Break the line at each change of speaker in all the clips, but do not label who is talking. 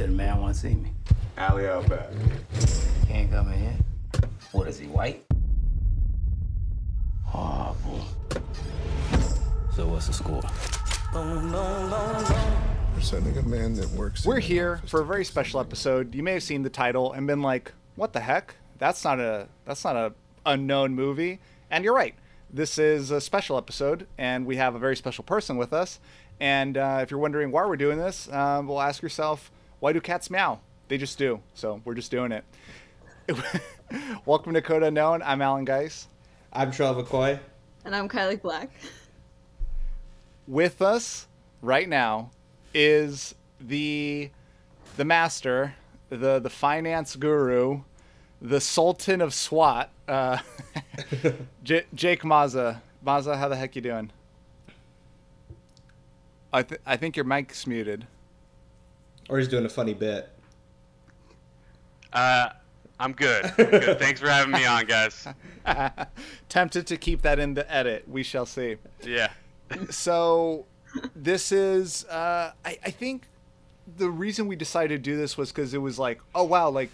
said a man want to see me.
Alley out back.
Can't come in here. What is he, white? Oh, boy. So what's the score?
We're sending a man that works.
We're here for a very special episode. You may have seen the title and been like, "What the heck? That's not a that's not a unknown movie." And you're right. This is a special episode, and we have a very special person with us. And uh, if you're wondering why we're doing this, uh, well, ask yourself, why do cats meow? They just do. So we're just doing it. Welcome to Code Unknown. I'm Alan Geis.
I'm Trell McCoy.
And I'm Kylie Black.
with us right now is the the master, the the finance guru, the sultan of SWAT, uh, J- Jake Mazza. Mazza, how the heck you doing? I th- I think your mic's muted.
Or he's doing a funny bit.
Uh, I'm good. I'm good. Thanks for having me on, guys.
Tempted to keep that in the edit. We shall see.
Yeah.
so this is uh, I, I think the reason we decided to do this was because it was like oh wow like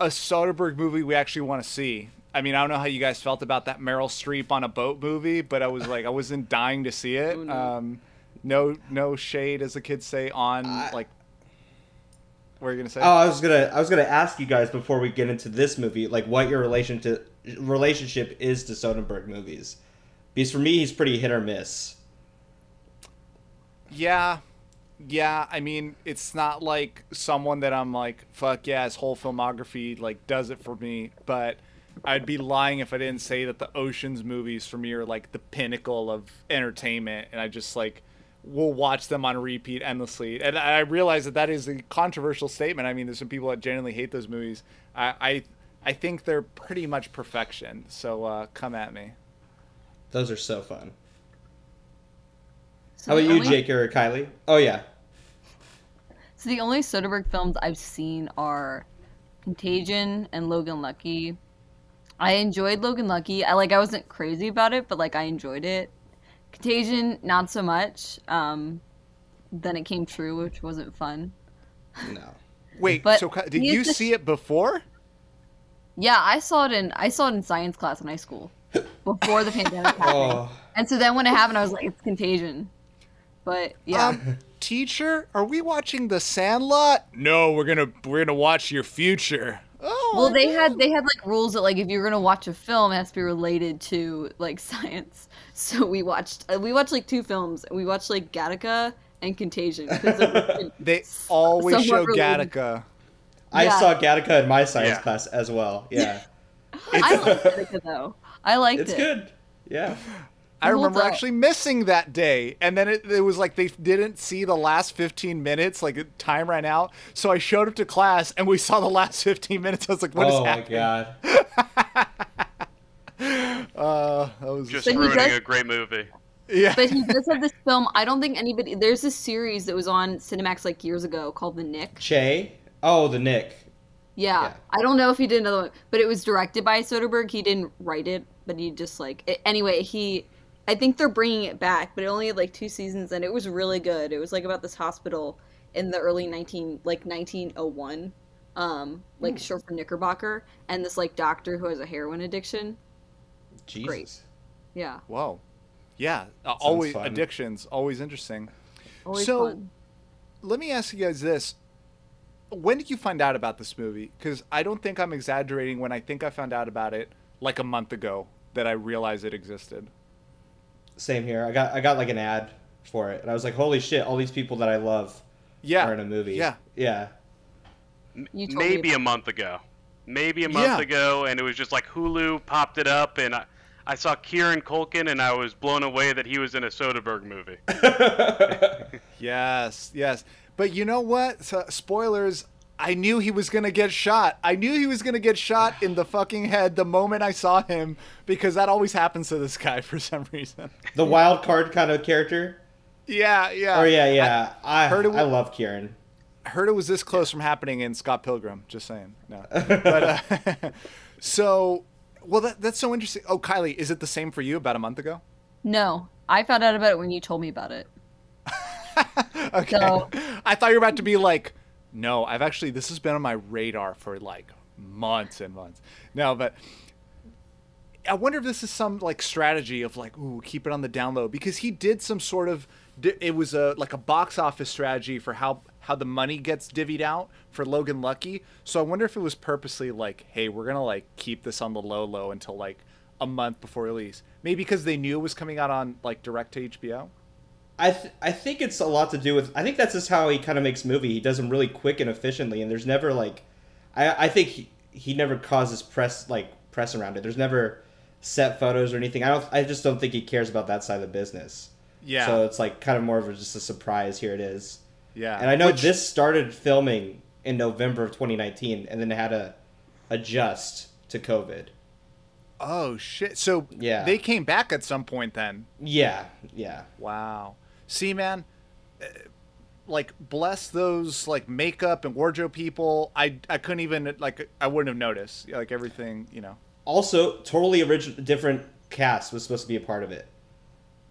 a soderbergh movie we actually want to see i mean i don't know how you guys felt about that meryl streep on a boat movie but i was like i wasn't dying to see it
no.
um, no no shade as the kids say on
I-
like what are you gonna say
Oh, I was gonna I was gonna ask you guys before we get into this movie, like what your relation to relationship is to Soderbergh movies. Because for me, he's pretty hit or miss.
Yeah. Yeah, I mean, it's not like someone that I'm like, fuck yeah, his whole filmography like does it for me, but I'd be lying if I didn't say that the Oceans movies for me are like the pinnacle of entertainment and I just like will watch them on repeat endlessly. And I realize that that is a controversial statement. I mean, there's some people that genuinely hate those movies. I I, I think they're pretty much perfection. So uh, come at me.
Those are so fun.
So
How about you,
only-
Jake or Kylie? Oh yeah.
So the only Soderbergh films I've seen are Contagion and Logan Lucky. I enjoyed Logan Lucky. I like I wasn't crazy about it, but like I enjoyed it. Contagion, not so much. Um, then it came true, which wasn't fun.
No.
Wait,
But
so did you
the-
see it before?
Yeah, I saw it in I saw it in science class in high school before the pandemic happened.
Oh,
And so then when it happened, I was like, it's Contagion. But yeah,
Um, teacher, are we watching The Sandlot? No, we're gonna we're gonna watch your future. Oh,
well they had they had like rules that like if you're gonna watch a film, it has to be related to like science. So we watched uh, we watched like two films. We watched like Gattaca and Contagion. 'cause they're-
they always show
related.
Gattaca.
I
Yeah.
saw Gattaca in my science
Yeah.
class as well. Yeah,
I liked Gattaca though. I liked
it's
it.
good. Yeah.
I remember
up.
actually missing that day, and then it, it was like they didn't see the last 15 minutes, like time ran out. So I showed up to class, and we saw the last 15 minutes. I was like, "What is
oh my
happening?"
god.
Uh, that was
Just ruining
does-
a great movie.
yeah.
But he does have this film. I don't think anybody. There's this series that was on Cinemax like years ago called The Knick.
Che. Oh, the Knick.
Yeah.
Yeah.
I don't know if he did another one, but it was directed by Soderbergh. He didn't write it, but he just like it, anyway. He, I think they're bringing it back, but it only had like two seasons, and it was really good. It was like about this hospital in the early nineteen like nineteen oh one, um, like short for Knickerbocker, and this like doctor who has a heroin addiction.
Jesus.
Great. Yeah,
Whoa. Yeah. Uh, always
fun.
addictions. Always interesting.
always
So-
fun.
let me ask you guys this when did you find out about this movie because i don't think i'm exaggerating when i think i found out about it like a month ago that i realized it existed
Same here. I got I got like an ad for it, and I was like, "Holy shit! All these people that I love
yeah
are in a movie."
yeah
Yeah.
You told me
Maybe a month ago. Maybe a month
Yeah.
ago, and it was just like Hulu popped it up, and I, I saw Kieran Culkin, and I was blown away that he was in a Soderbergh movie.
yes yes but you know what so, spoilers i knew he was gonna get shot i knew he was gonna get shot in the fucking head the moment i saw him because that always happens to this guy for some reason
the wild card kind of character.
yeah yeah
Oh yeah, yeah. I
heard it
I love Kieran.
heard it was this close from happening in Scott Pilgrim. Just saying. No. But uh, so, well, that, that's so interesting. Oh, Kylie, is it the same for you about a month ago?
No, I found out about it when you told me about it.
Okay.
So-
I thought you were about to be like, No, I've actually this has been on my radar for like months and months. No, but I wonder if this is some like strategy of like, ooh, keep it on the down low because he did some sort of it was a like a box office strategy for how how the money gets divvied out for Logan Lucky. So I wonder if it was purposely like, hey, we're gonna like keep this on the low low until like a month before release. Maybe because they knew it was coming out on like direct to HBO.
I th- I think it's a lot to do with. I think that's just how he kind of makes movie. He does them really quick and efficiently, and there's never like, I I think he, he never causes press like press around it. There's never set photos or anything. I don't. I just don't think he cares about that side of the business.
Yeah.
So it's like kind of more of a, just a surprise. Here it is.
Yeah.
And I know
Which-
this started filming in November of 2019, and then had to adjust to COVID.
Oh shit! So
Yeah.
they came back at some point then.
Yeah, yeah.
Wow. See, man, uh, like bless those like makeup and wardrobe people. I I couldn't even like I wouldn't have noticed like everything. You know.
Also, totally original, different cast was supposed to be a part of it.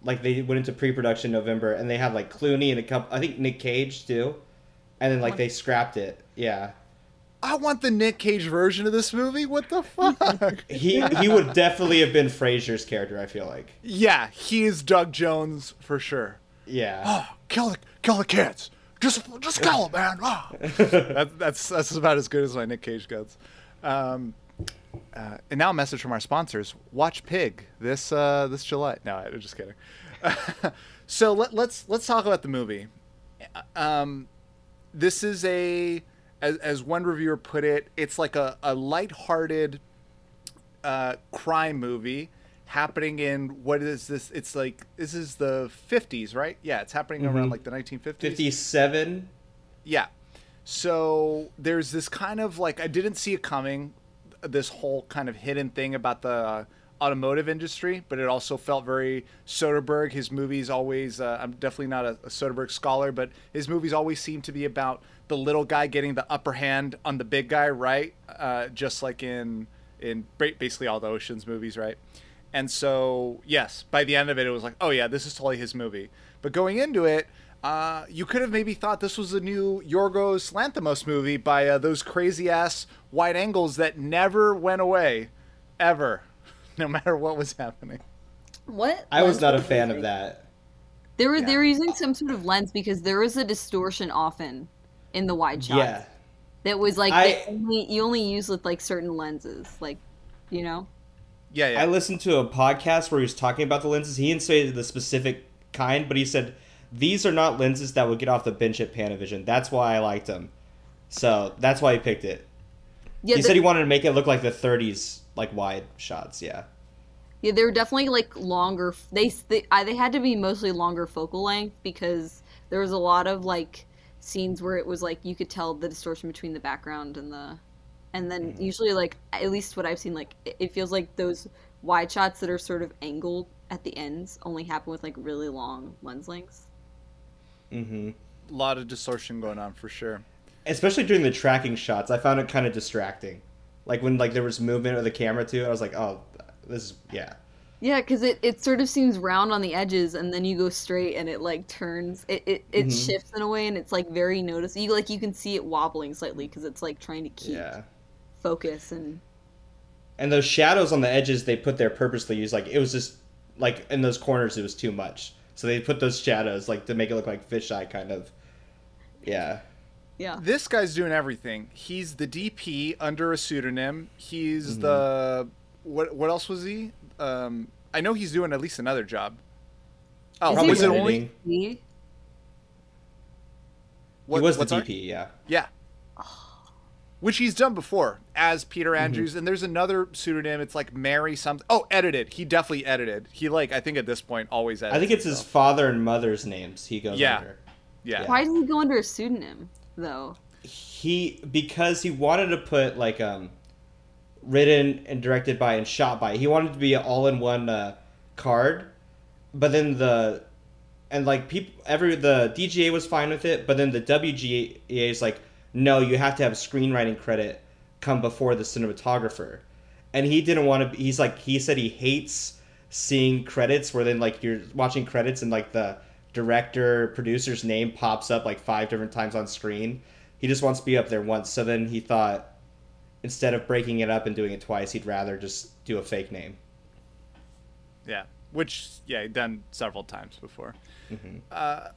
Like they went into pre-production November, and they had like Clooney and a couple. I think Nick Cage too, and then like they scrapped it. Yeah,
I want the Nick Cage version of this movie. What the fuck?
he he would definitely have been Fraser's character. I feel like.
yeah, he is Doug Jones for sure.
Yeah.
Oh, kill the kill the kids. Just just kill them, man. Ah. that, that's that's about as good as my Nick Cage gets. Um, uh, and now a message from our sponsors. Watch Pig this uh, this July. No, I'm just kidding. so let, let's let's talk about the movie. Um, this is a as, as one reviewer put it, it's like a, a lighthearted uh, crime movie happening in what is this? It's like this is the 50s, right? Yeah, it's happening around like the 1950s.
57.
Yeah. So there's this kind of like I didn't see it coming, this whole kind of hidden thing about the uh, automotive industry, but it also felt very Soderbergh. His movies always, uh, I'm definitely not a, a Soderbergh scholar, but his movies always seem to be about the little guy getting the upper hand on the big guy, right? Uh, just like in in basically all the Ocean's movies, right? And so, yes, by the end of it, it was like, oh yeah, this is totally his movie. But going into it, uh, you could have maybe thought this was a new Yorgos Lanthimos movie by uh, those crazy ass wide angles that never went away, ever, no matter what was happening.
What?
I was not a
were they
fan of that.
They were
Yeah.
they were using some sort of lens because there was a distortion often in the wide shots.
Yeah.
That was like
I-
only, you only use with like certain lenses, like you know.
Yeah, yeah.
I listened to a podcast where he was talking about the lenses. He didn't say the specific kind, but he said these are not lenses that would get off the bench at Panavision. That's why I liked them. So that's why he picked it.
Yeah,
he
the-
said he wanted to make it look like the 30s, like wide shots. Yeah.
Yeah, they were definitely like longer. They they, they had to be mostly longer focal length because there was a lot of like scenes where it was like you could tell the distortion between the background and the, and then
Mm-hmm.
usually like at least what I've seen like it, it feels like those wide shots that are sort of angled at the ends only happen with like really long lens lengths.
Hmm
a lot of distortion going on for sure.
Especially during the tracking shots, I found it kind of distracting. Like when like there was movement of the camera too, I was like, oh, this is yeah.
Yeah, because it, it sort of seems round on the edges, and then you go straight, and it like turns. It it, it
Mhm.
shifts in a way, and it's like very noticeable. You like you can see it wobbling slightly because it's like trying to keep
Yeah.
focus and
And those shadows on the edges they put there purposely used like it was just like in those corners it was too much. So they put those shadows like to make it look like fisheye kind of. Yeah.
yeah.
This guy's doing everything. He's the DP under a pseudonym. He's
Mm-hmm.
the what? What else was he? Um, I know he's doing at least another job. Oh,
Is he
was it only?
See?
What,
he was the
what's our-
DP, yeah.
Yeah. Which he's done before as Peter
Mm-hmm.
Andrews, and there's another pseudonym. It's like Mary something. Oh, edited. He definitely edited. He like I think at this point always edits.
I think it's his father and mother's names he goes
Yeah.
under.
Yeah.
Why does he go under a pseudonym though?
He because he wanted to put like um written and directed by and shot by. He wanted to be an all-in-one uh, card, but then the and like people every the DGA was fine with it, but then the WGA is like, no, you have to have a screenwriting credit come before the cinematographer, and he didn't want to. He's like he said he hates seeing credits where then like you're watching credits and like the director producer's name pops up like five different times on screen. He he just wants to be up there once. So then he thought instead of breaking it up and doing it twice, he'd rather just do a fake name.
Yeah, which yeah, he'd done several times before. Uh,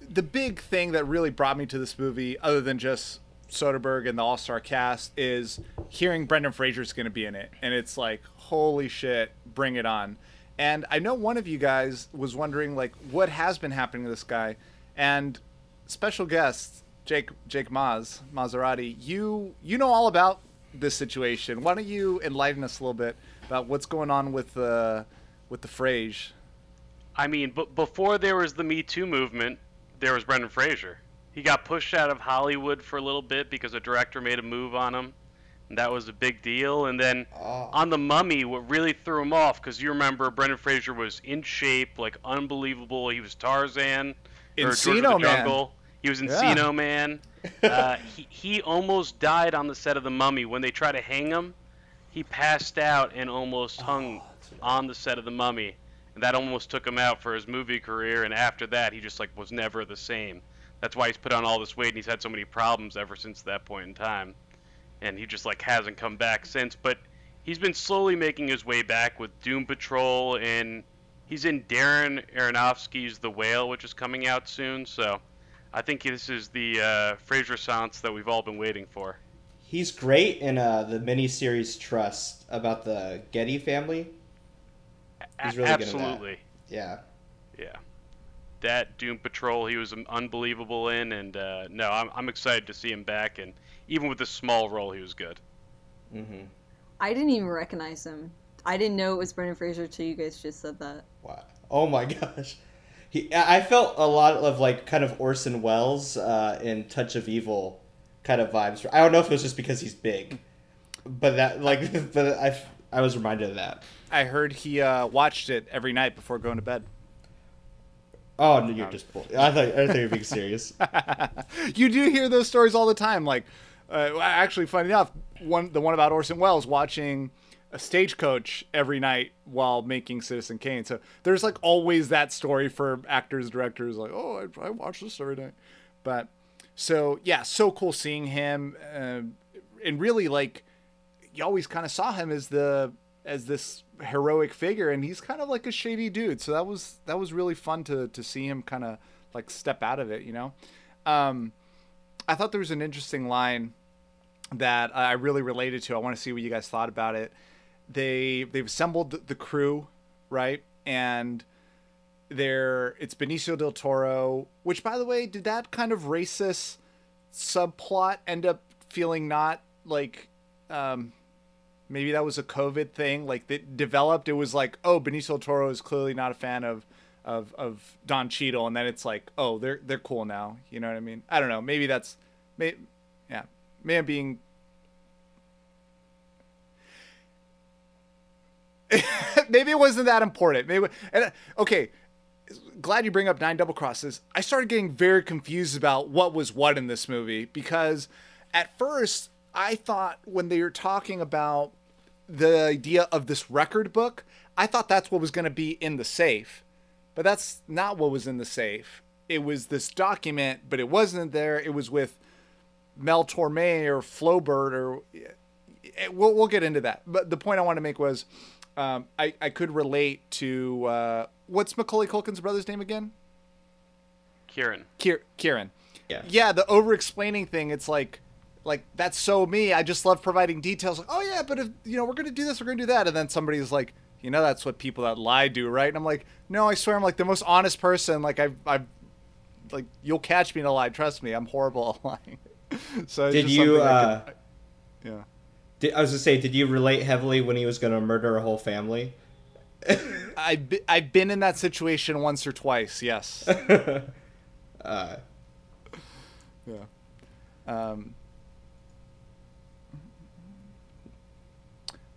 the big thing that really brought me to this movie, other than just Soderbergh and the All Star cast, is hearing Brendan Fraser's going to be in it, and it's like, holy shit, bring it on! And I know one of you guys was wondering like what has been happening to this guy, and special guest Jake Jake Maz Maserati, you you know all about this situation. Why don't you enlighten us a little bit about what's going on with the with the Frage?
I mean, but before there was the Me Too movement, there was Brendan Fraser. He got pushed out of Hollywood for a little bit because a director made a move on him. And that was a big deal. And then
Oh.
on The Mummy, what really threw him off, because you remember Brendan Fraser was in shape, like unbelievable. He was Tarzan, or George
Man.
Jungle. He was
Yeah.
Encino Man. Uh, he, he almost died on the set of The Mummy. When they tried to hang him, he passed out and almost hung on the set of The Mummy. And that almost took him out for his movie career. And after that, he just like was never the same. That's why he's put on all this weight and he's had so many problems ever since that point in time. And he just like hasn't come back since. But he's been slowly making his way back with Doom Patrol and he's in Darren Aronofsky's The Whale, which is coming out soon. So I think this is the uh, Fraser Sans that we've all been waiting for.
He's great in uh, the miniseries Trust about the Getty family. He's really good at that.
Absolutely.
Yeah.
Yeah. That Doom Patrol, he was um, unbelievable in, and uh, no, I'm, I'm excited to see him back. And even with this small role, he was good.
hmm
I didn't even recognize him. I didn't know it was Brendan Fraser till you guys just said that.
Wow. Oh my gosh. He, I I felt a lot of like kind of Orson Welles uh, in Touch of Evil kind of vibes. I don't know if it was just because he's big, but that like, but I, I was reminded of that.
I heard he uh, watched it every night before going to bed.
Oh, no, you're just. bull- I thought I thought you were being serious.
you do hear those stories all the time. Like, uh, actually, funny enough, one the one about Orson Welles watching a stagecoach every night while making Citizen Kane. So there's like always that story for actors, directors. Like, oh, I, I watch this every night. But so yeah, so cool seeing him, uh, and really like you always kind of saw him as the as this heroic figure and he's kind of like a shady dude. So that was that was really fun to to see him kind of like step out of it you know? Um i thought there was an interesting line that i really related to. I want to see what you guys thought about it. They they've assembled the crew right? And they're it's benicio del toro which by the way did that kind of racist subplot end up feeling not like um maybe that was a COVID thing. Like that developed, it was like, oh, Benicio del Toro is clearly not a fan of of of Don Cheadle, and then it's like, oh, they're they're cool now. You know what I mean? I don't know. Maybe that's, may, yeah, I'm being. maybe it wasn't that important. Maybe and okay. Glad you bring up nine double crosses. I started getting very confused about what was what in this movie because at first I thought when they were talking about the idea of this record book, I thought that's what was going to be in the safe. But that's not what was in the safe. It was this document, but it wasn't there. It was with Mel Torme or Flowbird or we'll, we'll get into that. But the point I want to make was um, I, I could relate to uh, what's Macaulay Culkin's brother's name again?
Kieran.
Kier- Kieran.
Yeah.
Yeah, the over explaining thing, it's like like that's so me. I just love providing details like, "Oh yeah, but if you know, we're going to do this, we're going to do that." And then somebody's like, "You know, that's what people that lie do, right?" And I'm like, "No, I swear I'm like the most honest person. Like I've I've like you'll catch me in a lie. Trust me, I'm horrible at lying." so
Did you?
I
Uh,
could- yeah.
did, I was gonna say, did you relate heavily when he was gonna murder a whole family?
I've I've been in that situation once or twice. Yes.
Uh,
Yeah. Um,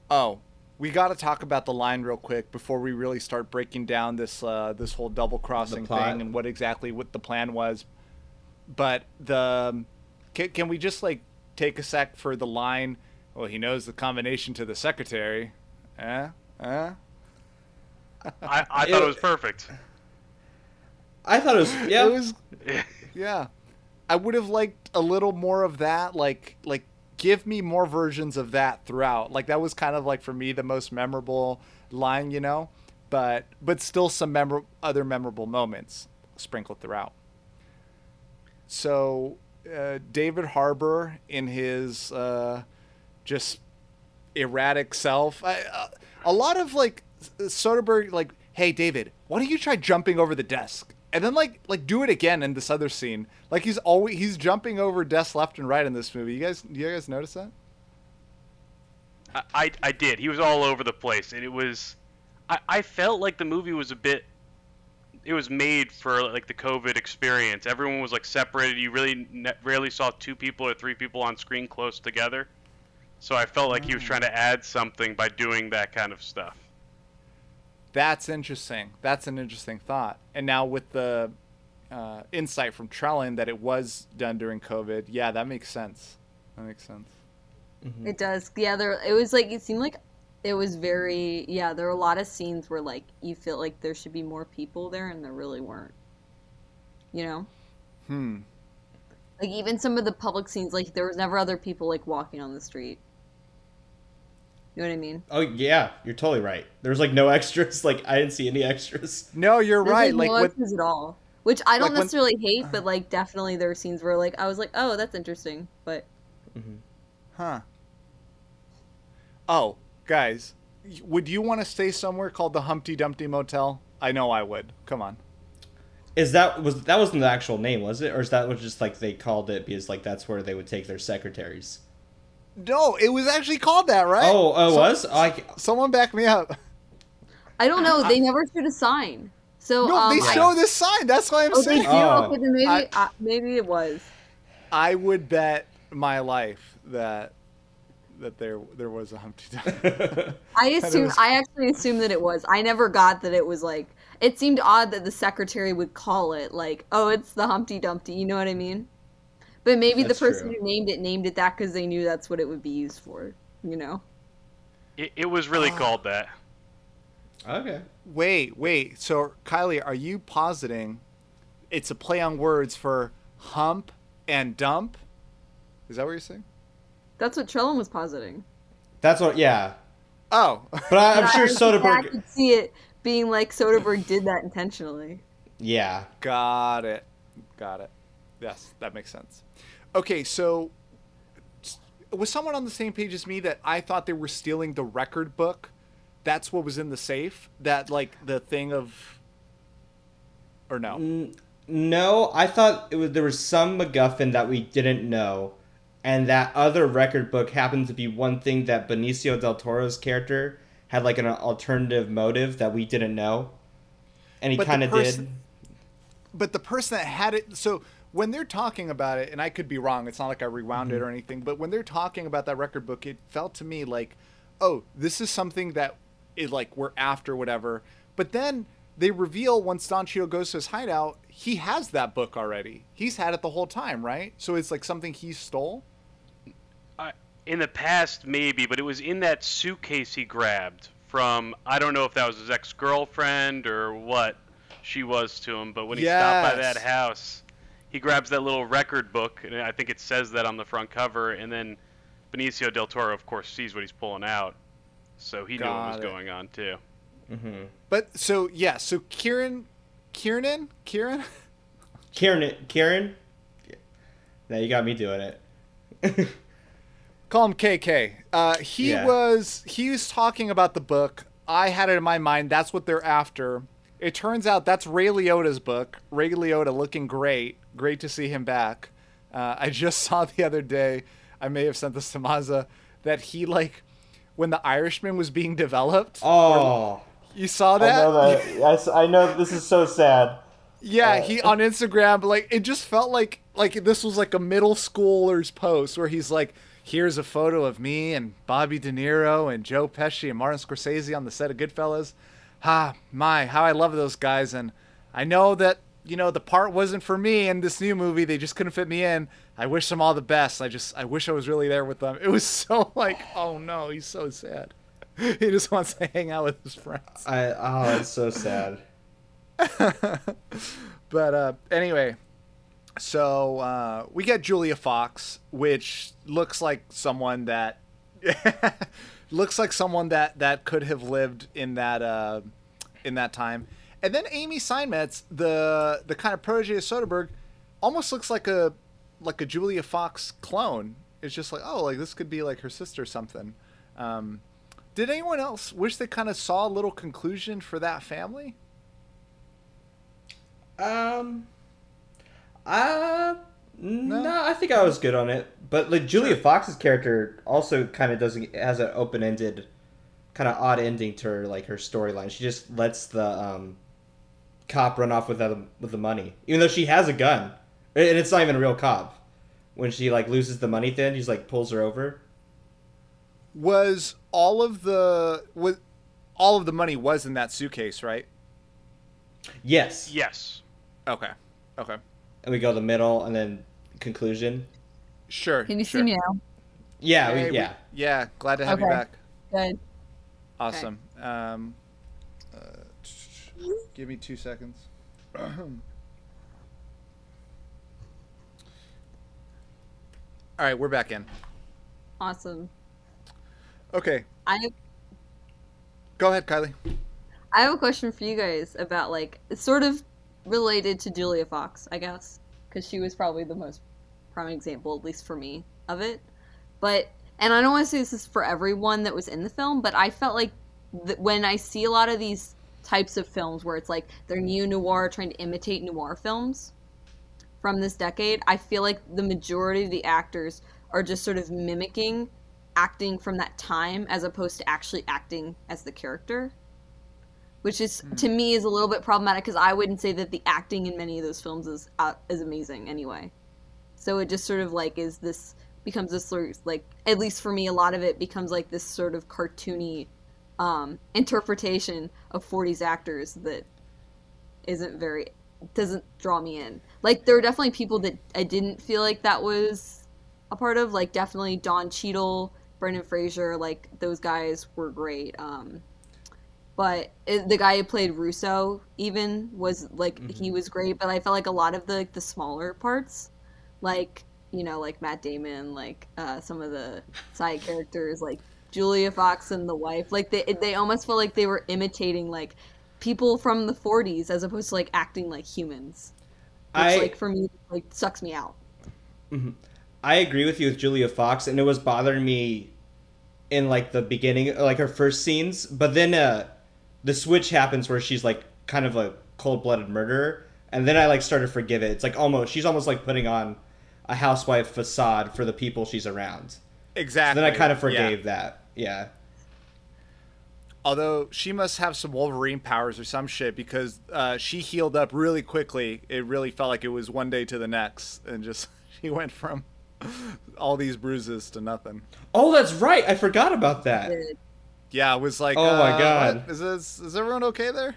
oh, we got to talk about the line real quick before we really start breaking down this uh, this whole double crossing thing and what exactly what the plan was. But the um, can, can we just like take a sec for the line? Well, he knows the combination to the secretary. Eh? Eh?
I, I thought it was perfect.
I thought it was yeah.
It was yeah. I would have liked a little more of that. Like like give me more versions of that throughout. Like that was kind of like for me the most memorable line, you know. But but still some other memorable moments sprinkled throughout. So uh, David Harbour in his uh, just erratic self. I, uh, a lot of like Soderbergh, like, hey David, why don't you try jumping over the desk? And then like like do it again in this other scene. Like he's always he's jumping over desks left and right in this movie. You guys, do you guys notice that?
I, I, I did. He was all over the place, and it was. I, I felt like the movie was a bit. It was made for like the COVID experience. Everyone was like separated. You really ne- rarely saw two people or three people on screen close together. So I felt like he was trying to mm. add something by doing that kind of stuff.
That's interesting. That's an interesting thought. And now with the uh, insight from Trellin that it was done during COVID, yeah, that makes sense. That makes sense.
It does. Yeah, there. It was like it seemed like it was very. Yeah, there were a lot of scenes where like you feel like there should be more people there, and there really weren't. You know.
Hmm.
Like even some of the public scenes, like there was never other people like walking on the street. You know what I mean?
Oh yeah, you're totally right. There was like no extras. Like I didn't see any extras.
No, you're
There's,
right. Like
no
with
extras at all. Which I don't
like, when-
necessarily hate, but like definitely there were scenes where like I was like, oh, that's interesting, but mm-hmm.
Huh. Oh, guys, would you want to stay somewhere called the Humpty Dumpty Motel? I know I would. Come on.
Is that was that wasn't the actual name, was it, or is that was just like they called it because like that's where they would take their secretaries?
No, it was actually called that, right?
Oh, it
So-
was. I,
Someone back me up.
I don't know. They never showed a sign. So
No,
um,
they
I-
show this sign. That's why I'm
Oh, they
saying.
do.
Oh.
Okay, then maybe
I-
uh, maybe it was.
I would bet my life that that there there was a Humpty Dumpty.
I assume
was-
I actually assumed that it was. I never got that it was like. It seemed odd that the secretary would call it like, "Oh, it's the Humpty Dumpty." You know what I mean? But maybe
That's
the person
true.
who named it named it that because they knew that's what it would be used for. You know?
It, it was really ah. called that.
okay.
wait, wait. So Kylie, are you positing it's a play on words for hump and dump? Is that what you're saying?
That's what Trellin was positing.
That's what. Yeah,
Oh,
but I, I'm
But
sure
I think I could see it being like Soderbergh did that intentionally.
Yeah.
Got it. Got it. Yes, that makes sense. Okay, so was someone on the same page as me that I thought they were stealing the record book? That's what was in the safe? That like the thing of or no?
No, I thought it was there was some MacGuffin that we didn't know, and that other record book happened to be one thing that Benicio del Toro's character had like an alternative motive that we didn't know, and he kind of
person-
did.
but the person that had it so when they're talking about it and i could be wrong it's not like i rewound
Mm-hmm.
it or anything but when they're talking about that record book it felt to me like oh this is something that is like we're after whatever but then they reveal once don Cheadle goes to his hideout he has that book already he's had it the whole time right so it's like something he stole
I, in the past, maybe, but it was in that suitcase he grabbed from. I don't know if that was his ex girlfriend or what she was to him, but when he stopped by that house, he grabs that little record book, and I think it says that on the front cover, and then Benicio del Toro, of course, sees what he's pulling out, so he knew what was
it.
going on too.
Mm-hmm.
but so yeah so kieran kieran kieran
Kieran, Kieran. Now you got me doing it.
Call him KK. Uh, he
Yeah.
was he was talking about the book. I had it in my mind. That's what they're after. It turns out that's Ray Liotta's book. Ray Liotta looking great. Great to see him back. Uh, I just saw the other day. I may have sent this to Mazza that he like when the Irishman was being developed.
Oh,
You saw that?
I know that. Yes, I know. This is so sad.
Yeah, he on Instagram, like it just felt like like this was like a middle schooler's post where he's like, "Here's a photo of me and Bobby De Niro and Joe Pesci and Martin Scorsese on the set of Goodfellas. Ha, my, how I love those guys, and I know that you know the part wasn't for me in this new movie. They just couldn't fit me in. I wish them all the best. I just I wish I was really there with them. It was so like, oh no, he's so sad. He just wants to hang out with his friends.
I oh, it's so sad.
but uh, anyway, So uh, we get Julia Fox, which looks like someone that looks like someone that that could have lived in that uh, in that time. And then Amy Seimetz, the the kind of protege of Soderbergh, almost looks like a like a Julia Fox clone. It's just like oh, like this could be like her sister or something. Um, did anyone else wish they kind of saw a little conclusion for that family?
Um, uh, no. I think I was good on it. But like Julia Fox's character also kind of doesn't has an open ended, kind of odd ending to her like her storyline. She just lets the um, cop run off with the with the money, even though she has a gun, and it's not even a real cop. When she like loses the money, then he's like pulls her over.
Was all of the was all of the money was in that suitcase, right?
Yes.
Yes.
Okay. Okay.
And we go to the middle, and then conclusion.
Sure.
Can you
sure.
see me now?
Yeah,
Hey,
we,
we-
yeah.
yeah. Glad to have you back.
Good.
Awesome. Um, uh, give me two seconds. All right, we're back in.
Awesome.
Okay,
I
go ahead, Kylie.
I have a question for you guys about like it's sort of related to Julia Fox, I guess, because she was probably the most prime example, at least for me, of it. But and I don't want to say this is for everyone that was in the film, but I felt like th- when I see a lot of these types of films where it's like they're neo noir trying to imitate noir films from this decade, I feel like the majority of the actors are just sort of mimicking acting from that time as opposed to actually acting as the character which is to me is a little bit problematic because I wouldn't say that the acting in many of those films is uh, is amazing anyway. So it just sort of like is this becomes this sort of like at least for me a lot of it becomes like this sort of cartoony um, interpretation of 40s actors that isn't very doesn't draw me in. Like there are definitely people that I didn't feel like that was a part of. Like definitely Don Cheadle, Brendan Fraser, like those guys were great. Um, but it, the guy who played Russo even was like he was great. But I felt like a lot of the the smaller parts, like you know, like Matt Damon, like uh, some of the side characters, like Julia Fox and the wife, like they they almost felt like they were imitating like people from the 40s as opposed to like acting like humans which
I
like for me like sucks me out
I agree with you with Julia Fox, and it was bothering me in like the beginning, like her first scenes. But then uh, the switch happens where she's like kind of a cold blooded murderer, and then I like started to forgive it. It's like almost she's almost like putting on a housewife facade for the people she's around.
Exactly.
Then I kind of
Yeah.
forgave that. Yeah.
Although she must have some Wolverine powers or some shit because uh, she healed up really quickly. It really felt like it was one day to the next, and just she went from all these bruises to nothing.
Oh, that's right. I forgot about that.
Yeah, it was like,
Oh my
uh,
God.
what? is this? Is everyone okay there?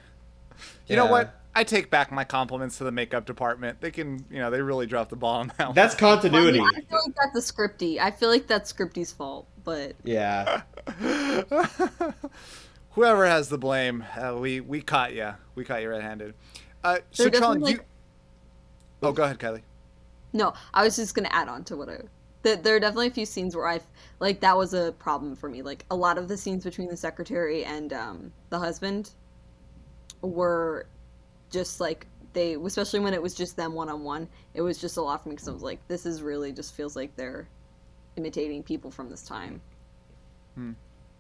You know what? I take back my compliments to the makeup department. They can, you know, they really dropped the ball on that. one.
That's
Well, I, mean,
continuity.
I feel like that's a scripty. I feel like that's scripty's fault, but
Yeah.
Whoever has the blame, uh, we we caught you. We caught you red-handed. Uh, so,
They're
Tron, you. Oh, go ahead, Kylie.
no, I was just gonna add on to what I. That there are definitely a few scenes where I like that was a problem for me. Like a lot of the scenes between the secretary and um, the husband were just like they, especially when it was just them one on one. It was just a lot for me because I was like, this is really just feels like they're imitating people from this time.
Hmm.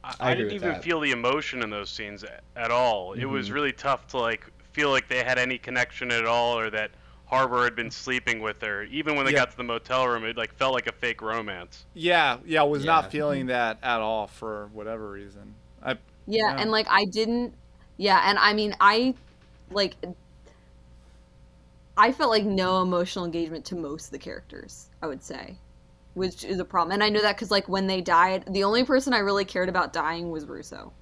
I,
I
I
didn't even
that.
feel the emotion in those scenes a- at all. It was mm-hmm. really tough to like feel like they had any connection at all, or that Harbour had been sleeping with her. Even when they
Yeah.
got to the motel room, it like felt like a fake romance.
Yeah, yeah, was
Yeah.
not feeling that at all for whatever reason. I
Yeah,
Yeah.
and like I didn't. Yeah, and I mean I like I felt like no emotional engagement to most of the characters. I would say, which is a problem. And I know that because like when they died, the only person I really cared about dying was Russo,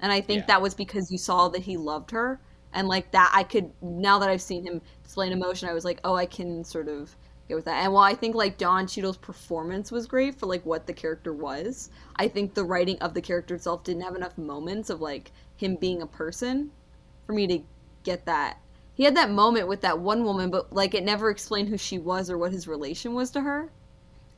and I think
Yeah.
that was because you saw that he loved her, and like that I could now that I've seen him display an emotion, I was like, oh, I can sort of get with that. And while I think like Don Cheadle's performance was great for like what the character was, I think the writing of the character itself didn't have enough moments of like him being a person for me to get that. he had that moment with that one woman, but like it never explained who she was or what his relation was to her.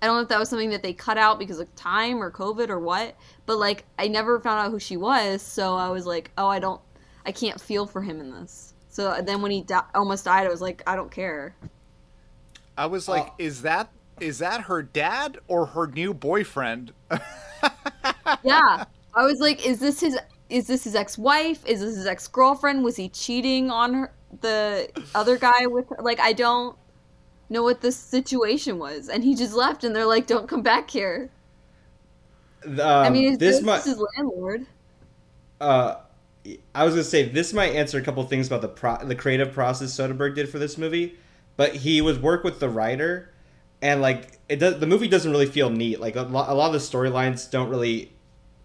I don't know if that was something that they cut out because of time or COVID or what, but like I never found out who she was, so I was like, oh, I don't, I can't feel for him in this. So uh, then when he di- almost died, I was like, I don't care.
I was like,
Oh.
is that is that her dad or her new boyfriend?
Yeah, I was like, is this his? Is this his ex-wife? Is this his ex-girlfriend? Was he cheating on her, the other guy with her? Like, I don't know what the situation was, and he just left, and they're like, "Don't come back here."
Um,
I mean, is
this
this,
might.
his landlord?
uh, I was gonna say this might answer a couple things about the pro- the creative process Soderbergh did for this movie, but he was work with the writer, and like it does, the movie doesn't really feel neat. Like a lot, a lot of the storylines don't really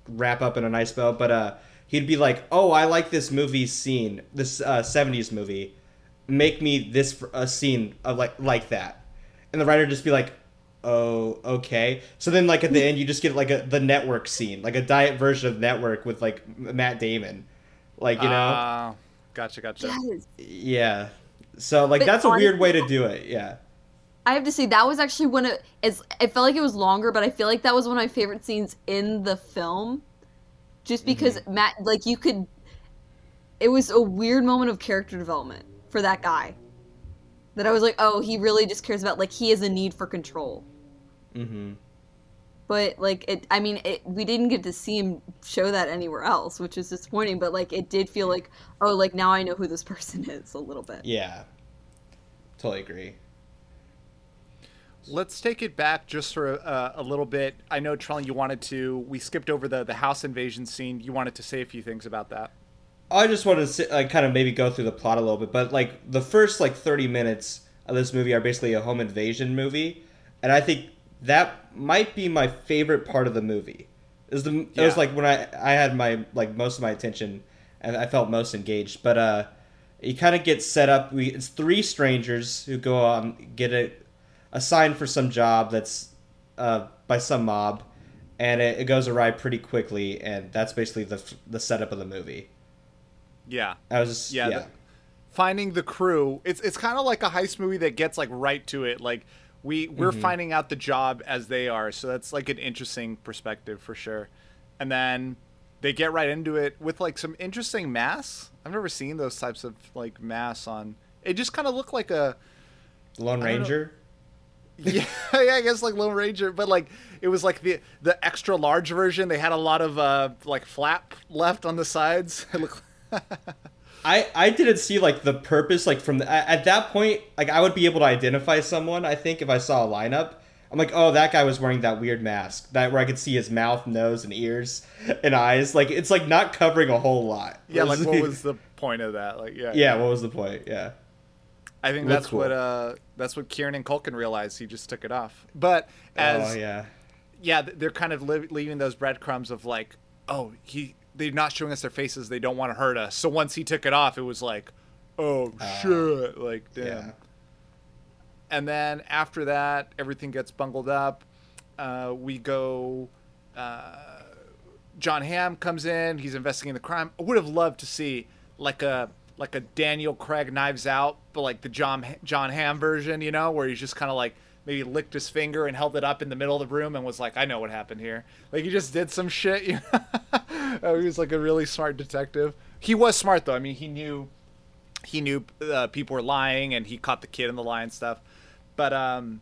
wrap up in a nice bow. But uh, he'd be like, "Oh, I like this movie scene, this uh, '70s movie. Make me this f- a scene of like like that," and the writer would just be like. Oh, okay. So then, like at the end, you just get like a the network scene, like a diet version of Network with like Matt Damon, like you know,
Ah, gotcha, gotcha.
Yes.
yeah. So like
But
that's a weird way to do it. Yeah.
I have to say that was actually one of it's. It felt like it was longer, but I feel like that was one of my favorite scenes in the film, just because Matt, like you could. It was a weird moment of character development for that guy. That I was like, oh, he really just cares about like he has a need for control.
Mm-hmm.
But like it, I mean, it, we didn't get to see him show that anywhere else, which is disappointing. But like, it did feel like, oh, like now I know who this person is a little bit.
Yeah. Totally agree.
Let's take it back just for a, a little bit. I know, Trellin, you wanted to. We skipped over the the house invasion scene. You wanted to say a few things about that.
I just wanted to sit, like kind of maybe go through the plot a little bit, but like the first like thirty minutes of this movie are basically a home invasion movie, and I think that might be my favorite part of the movie. Is the it was like when I I had my like most of my attention and I felt most engaged, but uh, you kind of get set up. We it's three strangers who go on get a assigned for some job that's uh by some mob, and it, it goes awry pretty quickly, and that's basically the the setup of the movie.
Yeah.
I was just
Yeah,
yeah.
the- finding the crew it's it's kind of like a heist movie that gets like right to it like we we're
Mm-hmm.
finding out the job as they are so that's like an interesting perspective for sure and then they get right into it with like some interesting masks i've never seen those types of like masks on it just kind of looked like a
Lone
Ranger. know.
Ranger.
yeah, yeah, I guess like Lone Ranger, but like it was like the the extra large version. They had a lot of uh like flap left on the sides. It looked
I I didn't see like the purpose like from the, at at that point like I would be able to identify someone I think if I saw a lineup. I'm like, oh, that guy was wearing that weird mask that where I could see his mouth, nose, and ears and eyes. Like it's like not covering a whole lot.
yeah, like what was the point of that? Like yeah,
yeah, what was the point? Yeah.
I think
That's
that's what uh that's what Kieran and Culkin realized. He just took it off. But as
oh
yeah.
yeah.
they're kind of li- leaving those breadcrumbs of like, oh, he they're not showing us their faces. They don't want to hurt us. So once he took it off, it was like, oh shit, like damn.
Yeah.
And then after that, everything gets bungled up. Uh, we go. Uh, Jon Hamm comes in. He's investigating the crime. I would have loved to see like a like a Daniel Craig Knives Out, but like the John Jon Hamm version, you know, where he's just kind of like maybe licked his finger and held it up in the middle of the room and was like, "I know what happened here." Like he just did some shit. You know? he was like a really smart detective. He was smart though. I mean, he knew he knew uh, people were lying and he caught the kid in the lie and stuff. But um,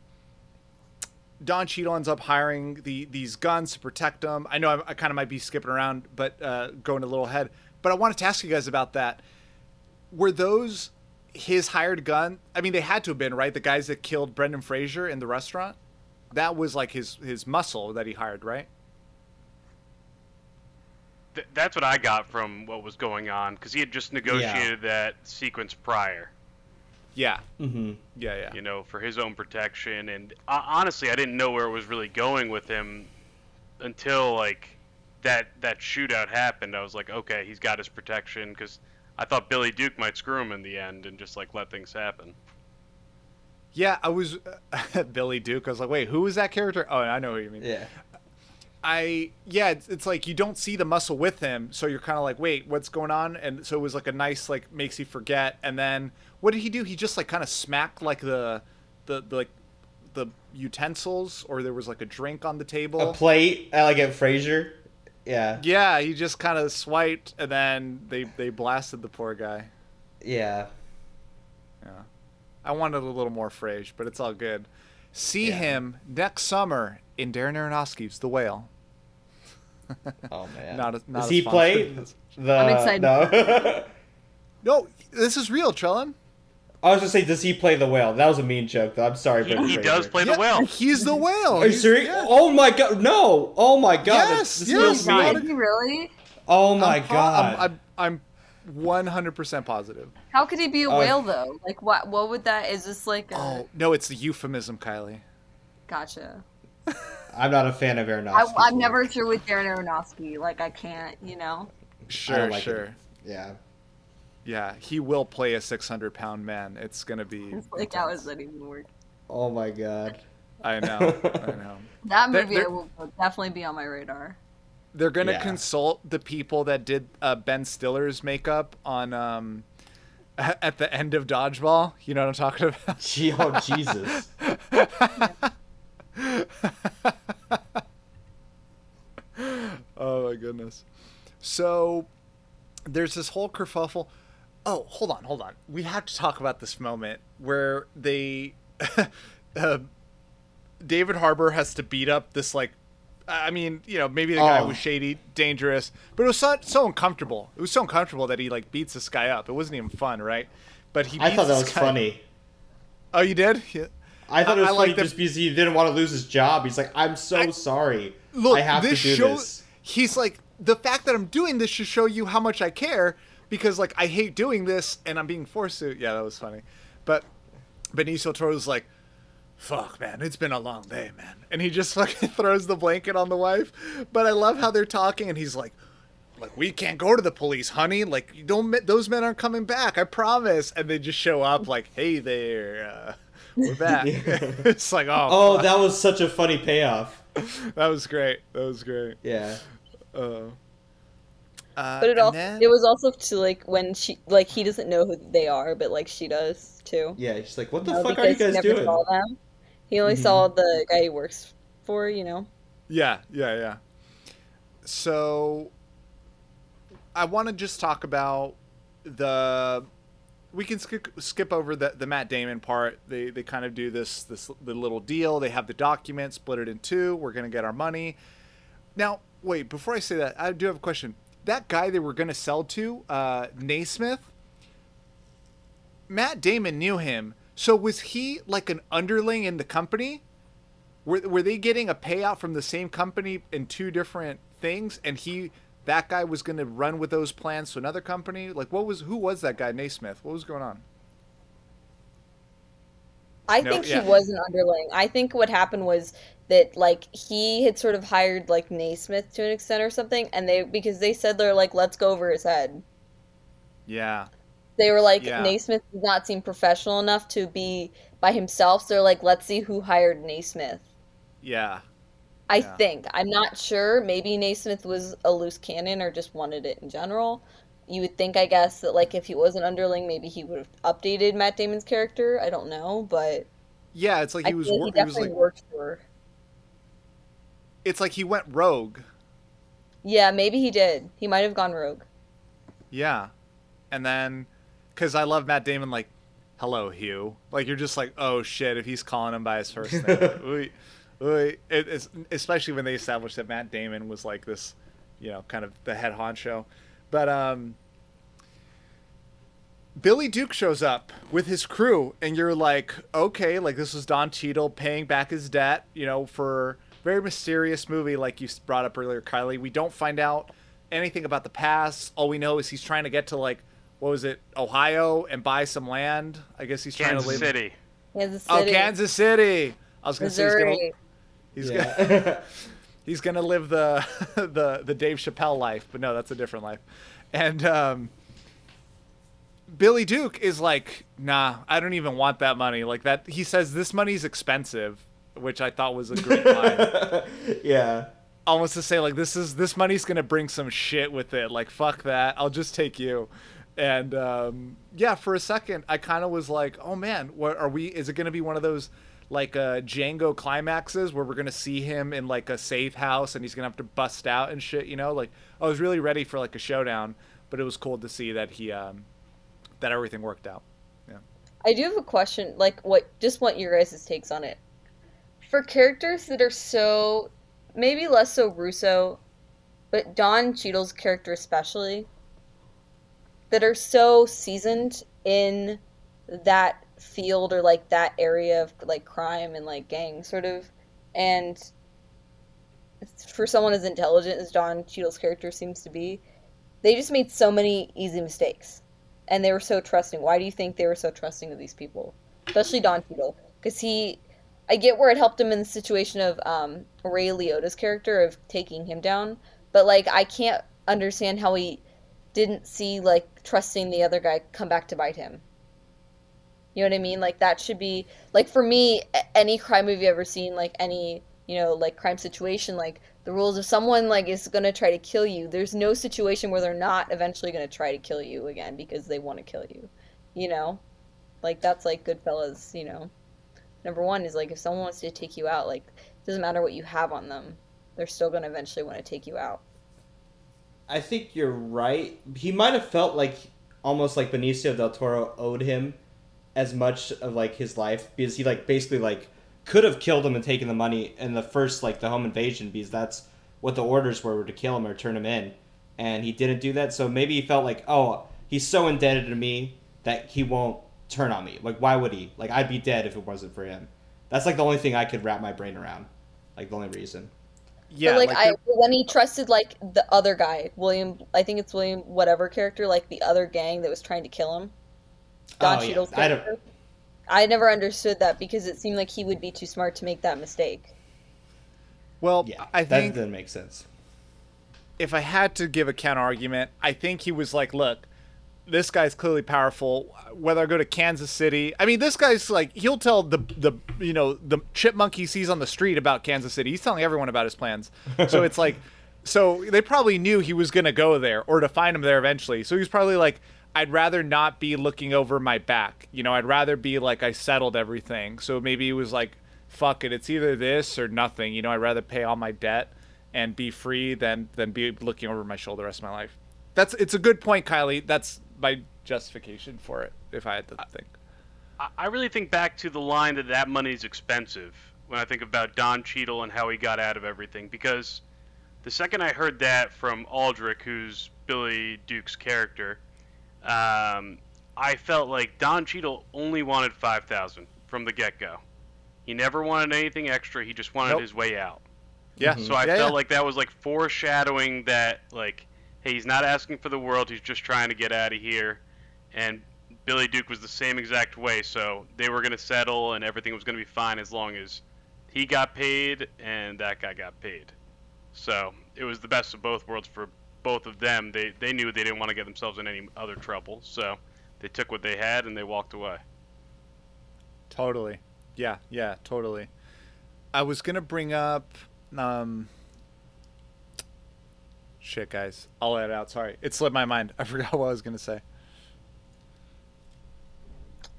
Don Cheadle ends up hiring the these guns to protect him. I know I, I kind of might be skipping around, but uh, going a little ahead. But I wanted to ask you guys about that. Were those his hired gun? I mean, they had to have been right. The guys that killed Brendan Fraser in the restaurant. That was like his his muscle that he hired, right?
Th- that's what I got from what was going on because he had just negotiated that sequence prior.
Yeah,
Mm-hmm.
yeah, yeah.
you know, for his own protection. And uh, honestly, I didn't know where it was really going with him until like that that shootout happened. I was like, okay, he's got his protection because I thought Billy Duke might screw him in the end and just like let things happen.
Yeah, I was uh, Billy Duke. I was like, wait, who was that character? Oh, I know who you mean.
Yeah.
I yeah, it's, it's like you don't see the muscle with him, so you're kind of like, wait, what's going on? And so it was like a nice like makes you forget. And then what did he do? He just like kind of smacked like the, the the like the utensils, or there was like a drink on the table.
A plate, I like at Fraser. Yeah.
yeah, he just kind of swiped, and then they they blasted the poor guy.
Yeah.
Yeah, I wanted a little more Frage, but it's all good. See
Yeah.
him next summer in Darren Aronofsky's The Whale.
Oh man.
Not as- not
Does
as
he
fun
play the?
I'm excited.
No.
No, this is real, Trellin.
I was gonna say, does he play the whale? That was a mean joke. Though. I'm sorry,
He, he does play the whale.
He's the whale.
Are you
He's-
serious?
yeah.
Oh my god! No! Oh my god!
Yes,
this
yes,
feels
not
mean.
a-
really?
Oh my
I'm po-
god!
I'm, I'm, I'm 100% positive.
How could he be a
Uh,
whale though? Like what? What would that? Is this like a?
Oh no, it's the euphemism, Kylie.
Gotcha.
I'm not a fan of
I,
Aronofsky.
I'm never sure with Darren Aronofsky. Like I can't, you know.
Sure,
like
sure.
it. Yeah.
Yeah, he will play a 600 pound man. It's gonna be.
It's like how
intense.
is that even work?
Oh my god.
I know. I know.
That
There-
movie
there-
will definitely be on my radar.
They're gonna
Yeah.
consult the people that did uh, Ben Stiller's makeup on um, at the end of Dodgeball. You know what I'm talking about?
Gee, oh Jesus.
oh my goodness. So there's this whole kerfuffle. Oh, hold on, hold on. We have to talk about this moment where they, uh, David Harbour has to beat up this like, I mean, you know, maybe the guy
Oh.
was shady, dangerous, but it was so, so uncomfortable. It was so uncomfortable that he like beats this guy up. It wasn't even fun, right? But he.
I thought that was
guy-
funny.
Oh, you did? Yeah.
I thought it
I-
was
I
funny
like the-
just because he didn't want to lose his job. He's like, I'm so
I-
sorry.
Look,
I have
this
to do
show,
this.
He's like, the fact that I'm doing this should show you how much I care because, like, I hate doing this and I'm being forced to. Yeah, that was funny. But Benicio Toro's like, fuck, man, it's been a long day, man. And he just fucking throws the blanket on the wife. But I love how they're talking and he's like, like we can't go to the police, honey. Like you don't. Those men aren't coming back. I promise. And they just show up like, hey there, uh, we're back. it's like, oh,
Oh,
fuck.
that was such a funny payoff.
that was great. That was great.
Yeah.
Uh, uh,
But it also
then-
it was also to like when she like he doesn't know who they are, but like she does too.
Yeah, she's like, what the fuck are you
he
guys
never
doing?
Saw them. He only
Mhm.
saw the guy he works for. You know.
Yeah, yeah, yeah. So I want to just talk about the we can skip skip over the the Matt Damon part. They they kind of do this this the little deal. They have the document, split it in two. We're going to get our money. Now, wait, before I say that, I do have a question. That guy they were going to sell to, uh Naismith, Matt Damon knew him. So was he like an underling in the company? Were, were they getting a payout from the same company in two different things and he that guy was going to run with those plans to another company like what was who was that guy naismith what was going on
I
No,
think
yeah.
he was an underling. I think what happened was that like he had sort of hired like Naismith to an extent or something, and they because they said they're like let's go over his head.
yeah
They were like
Yeah.
Naismith did not seem professional enough to be by himself, so they're like let's see who hired Naismith.
yeah
I
Yeah.
think I'm not sure. Maybe Naismith was a loose cannon or just wanted it in general. You would think, I guess, that like if he was an underling, maybe he would have updated Matt Damon's character. I don't know, but
yeah it's like
I
he was
feel
wor-
he
he was
definitely
like
worked for.
It's like he went rogue
Yeah, maybe he did. He might have gone rogue.
yeah and then because i love matt damon like hello hugh like you're just like oh shit if he's calling him by his first name like, ooey, ooey. It, it's, especially when they established that matt damon was like this you know kind of the head honcho but um Billy Duke shows up with his crew, and you're like, okay, like this is Don Cheadle paying back his debt, you know, for very mysterious movie, like you brought up earlier, Kylie. We don't find out anything about the past. All we know is he's trying to get to like, what was it, Ohio, and buy some land. I guess he's trying
Kansas
to live.
City.
Kansas
Oh,
City,
Kansas City. I was gonna say he's gonna he's
Yeah.
gonna he's gonna live the the the Dave Chappelle life, but no, that's a different life. And um, Billy Duke is like, nah, I don't even want that money. Like that, he says this money's expensive, which I thought was a great line.
yeah.
almost to say like this is this money's gonna bring some shit with it. Like fuck that, I'll just take you. And um, yeah, for a second, I kind of was like, oh man, what are we? Is it gonna be one of those? like uh Django climaxes where we're gonna see him in like a safe house and he's gonna have to bust out and shit, you know? Like I was really ready for like a showdown, but it was cool to see that he um that everything worked out. Yeah.
I do have a question, like what just want your guys' takes on it. For characters that are so maybe less so Russo, but Don Cheadle's character especially, that are so seasoned in that field or like that area of like crime and like gang sort of and for someone as intelligent as Don Cheadle's character seems to be, they just made so many easy mistakes. And they were so trusting. Why do you think they were so trusting of these people? Especially Don Cheadle. Because he, I get where it helped him in the situation of um, Ray Liotta's character of taking him down. But, like, I can't understand how he didn't see, like, trusting the other guy come back to bite him. You know what I mean? Like that should be like for me any crime movie I've ever seen, like any you know like crime situation, like the rules if someone like is gonna try to kill you, there's no situation where they're not eventually gonna try to kill you again because they want to kill you. You know, like that's like Goodfellas. You know, number one is like if someone wants to take you out, like it doesn't matter what you have on them, they're still gonna eventually want to take you out.
I think you're right. He might have felt like almost like Benicio del Toro owed him as much of like his life because he like basically like could have killed him and taken the money in the first like the home invasion because that's what the orders were, were to kill him or turn him in and he didn't do that so maybe he felt like oh he's so indebted to me that he won't turn on me like why would he like i'd be dead if it wasn't for him that's like the only thing i could wrap my brain around like the only reason
Yeah,
but like,
like
I when he trusted like the other guy, William, I think it's William whatever character, like the other gang that was trying to kill him. Oh, Don
Oh, yeah.
Cheadle's
I don't-
character. I never understood that because it seemed like he would be too smart to make that mistake.
well,
yeah
I
that
think
doesn't make sense
if I had to give a counter argument, I think he was like, look, this guy's clearly powerful. Whether I go to Kansas City, I mean, this guy's like, he'll tell the the you know the chipmunk he sees on the street about Kansas City. He's telling everyone about his plans. So it's like, so they probably knew he was gonna go there or to find him there eventually. So he's probably like, I'd rather not be looking over my back. You know, I'd rather be like I settled everything. So maybe he was like, fuck it, it's either this or nothing. You know, I'd rather pay all my debt and be free than than be looking over my shoulder the rest of my life. That's it's a good point, Kylie. That's my justification for it. If I had to think,
I- I really think back to the line that that money's expensive when I think about Don Cheadle and how he got out of everything. Because the second I heard that from Aldrich, who's Billy Duke's character, um, I felt like Don Cheadle only wanted five thousand from the get go. He never wanted anything extra. He just wanted
Nope.
his way out.
yeah.
So I
Yeah,
felt
yeah.
like that was like foreshadowing that like, hey, he's not asking for the world. He's just trying to get out of here. And Billy Duke was the same exact way. So they were gonna settle, and everything was gonna be fine as long as he got paid and that guy got paid. So it was the best of both worlds for both of them. They they knew they didn't want to get themselves in any other trouble, so they took what they had and they walked away.
Totally. Yeah, yeah, totally. I was gonna bring up um shit guys. I'll let it out, sorry. It slipped my mind. I forgot what I was gonna say.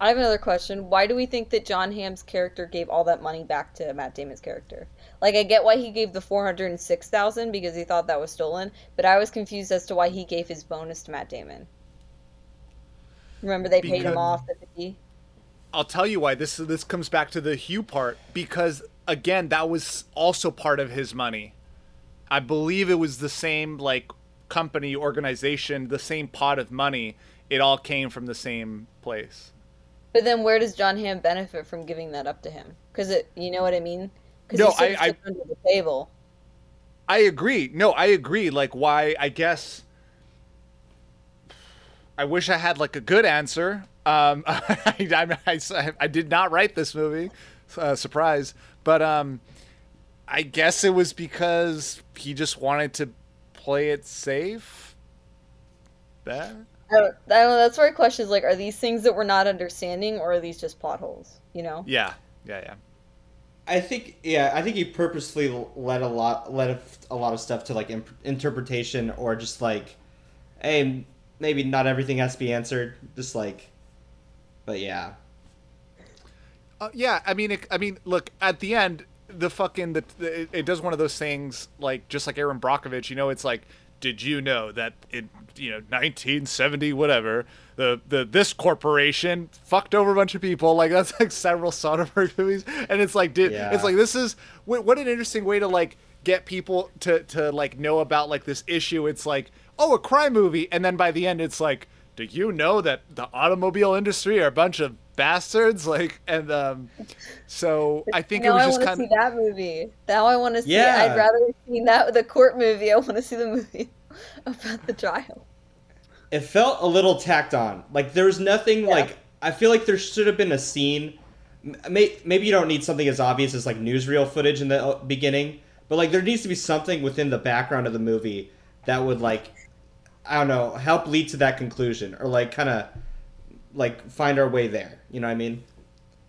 I have another question. Why do we think that Jon Hamm's character gave all that money back to Matt Damon's character? Like, I get why he gave the four hundred and six thousand because he thought that was stolen, but I was confused as to why he gave his bonus to Matt Damon. Remember, they paid him off the fifty.
I'll tell you why this this comes back to the Hugh part because again that was also part of his money. I believe it was the same like company organization, the same pot of money. It all came from the same place.
But then, where does Jon Hamm benefit from giving that up to him? Because it, you know what I mean?
No, I- I-
under the table.
I agree. No, I agree. Like why I guess I wish I had like a good answer. Um, I, I, I, I did not write this movie, uh, surprise. But um, I guess it was because he just wanted to play it safe. That
I don't, I don't know. That's where I question is like, are these things that we're not understanding, or are these just plot holes? You know?
yeah, yeah, yeah.
I think yeah, I think he purposely let a lot let a, a lot of stuff to like imp- interpretation or just like, hey, maybe not everything has to be answered. Just like, but yeah,
Uh, yeah, I mean, it, I mean, look at the end, the fucking the, the it, does one of those things like just like Erin Brockovich. You know, it's like, did you know that in you know 1970 whatever the the this corporation fucked over a bunch of people like that's like several Soderbergh movies, and it's like, did
Yeah.
it's like this is what, what an interesting way to like get people to to like know about like this issue. It's like, oh, a crime movie, and then by the end, it's like, do you know that the automobile industry are a bunch of bastards? Like, and um, so I think
now
it
I
was just
want to
kind
see
of.
that movie. Now I want to see.
Yeah.
I'd rather have seen that the court movie. I want to see the movie about the trial.
it felt a little tacked on. Like there was nothing like I feel like there should have been a scene. m- maybe you don't need something as obvious as like newsreel footage in the uh, beginning, but like there needs to be something within the background of the movie that would like I don't know help lead to that conclusion or like kind of like find our way there. You know what I mean?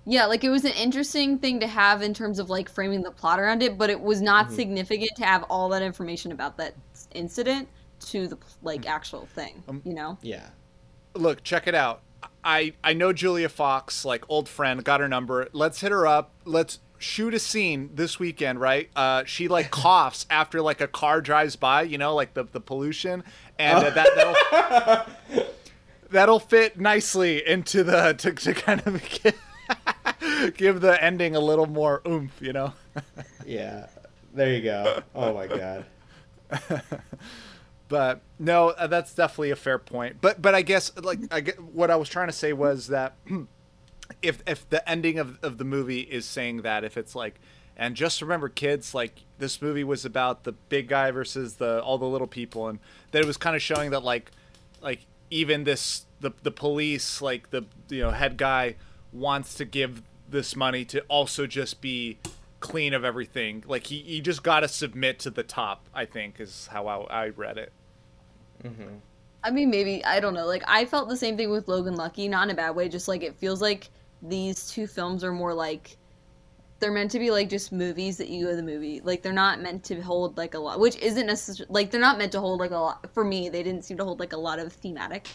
Yeah, like it was an interesting thing to have in terms of like framing the plot around it, but it was not
Mm-hmm.
significant to have all that information about that incident to the like actual thing.
Um,
you know?
Yeah.
Look, check it out. I I know Julia Fox, like old friend, got her number. Let's hit her up. Let's shoot a scene this weekend, right? Uh, she like coughs after like a car drives by, you know, like the the pollution, and uh, that that'll that'll fit nicely into the to, to kind of give, give the ending a little more oomph, you know.
Yeah. There you go. Oh my god.
but no, uh, that's definitely a fair point. But but I guess like I get, what I was trying to say was that if if the ending of of the movie is saying that if it's like and just remember kids like this movie was about the big guy versus the all the little people and that it was kind of showing that like like even this the the police like the you know head guy wants to give this money to also just be clean of everything like he, he just got to submit to the top i think is how I, I read it mm-hmm.
I mean, maybe I don't know. Like I felt the same thing with Logan Lucky, not in a bad way. Just like it feels like these two films are more like they're meant to be like just movies that you go to the movie. Like they're not meant to hold like a lot, which isn't necessarily like they're not meant to hold like a lot. For me, they didn't seem to hold like a lot of thematic